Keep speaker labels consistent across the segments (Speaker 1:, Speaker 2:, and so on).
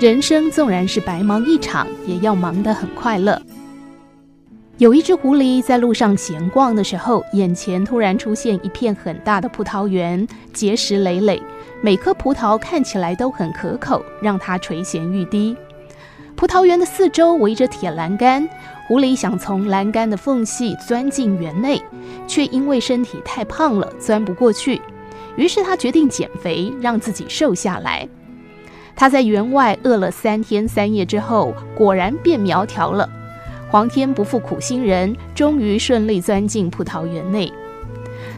Speaker 1: 人生纵然是白忙一场，也要忙得很快乐。有一只狐狸在路上闲逛的时候，眼前突然出现一片很大的葡萄园，结实累累，每颗葡萄看起来都很可口，让它垂涎欲滴。葡萄园的四周围着铁栏杆，狐狸想从栏杆的缝隙钻进园内，却因为身体太胖了，钻不过去。于是他决定减肥，让自己瘦下来。他在园外饿了三天三夜之后，果然变苗条了。皇天不负苦心人，终于顺利钻进葡萄园内。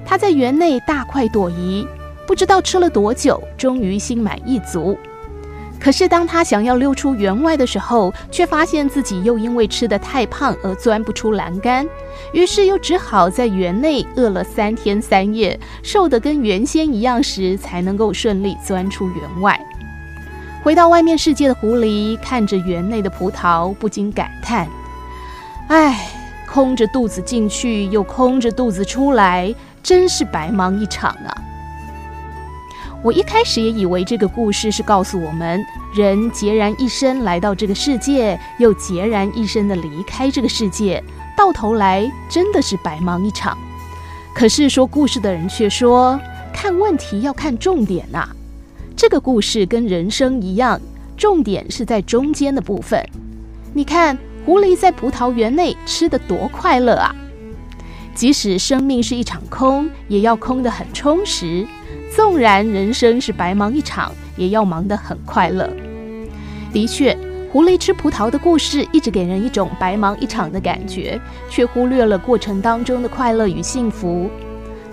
Speaker 1: 他在园内大快朵颐，不知道吃了多久，终于心满意足。可是当他想要溜出园外的时候，却发现自己又因为吃得太胖而钻不出栏杆，于是又只好在园内饿了三天三夜，瘦得跟原先一样时，才能够顺利钻出园外。回到外面世界的狐狸看着园内的葡萄，不禁感叹：“唉，空着肚子进去，又空着肚子出来，真是白忙一场啊！”我一开始也以为这个故事是告诉我们，人孑然一身来到这个世界，又孑然一身的离开这个世界，到头来真的是白忙一场。可是说故事的人却说，看问题要看重点呐。这个故事跟人生一样，重点是在中间的部分。你看，狐狸在葡萄园内吃得多快乐啊！即使生命是一场空，也要空得很充实；纵然人生是白忙一场，也要忙得很快乐。的确，狐狸吃葡萄的故事一直给人一种白忙一场的感觉，却忽略了过程当中的快乐与幸福。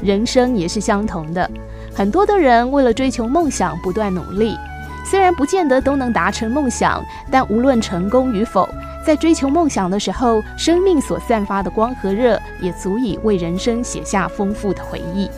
Speaker 1: 人生也是相同的。很多的人为了追求梦想不断努力，虽然不见得都能达成梦想，但无论成功与否，在追求梦想的时候，生命所散发的光和热也足以为人生写下丰富的回忆。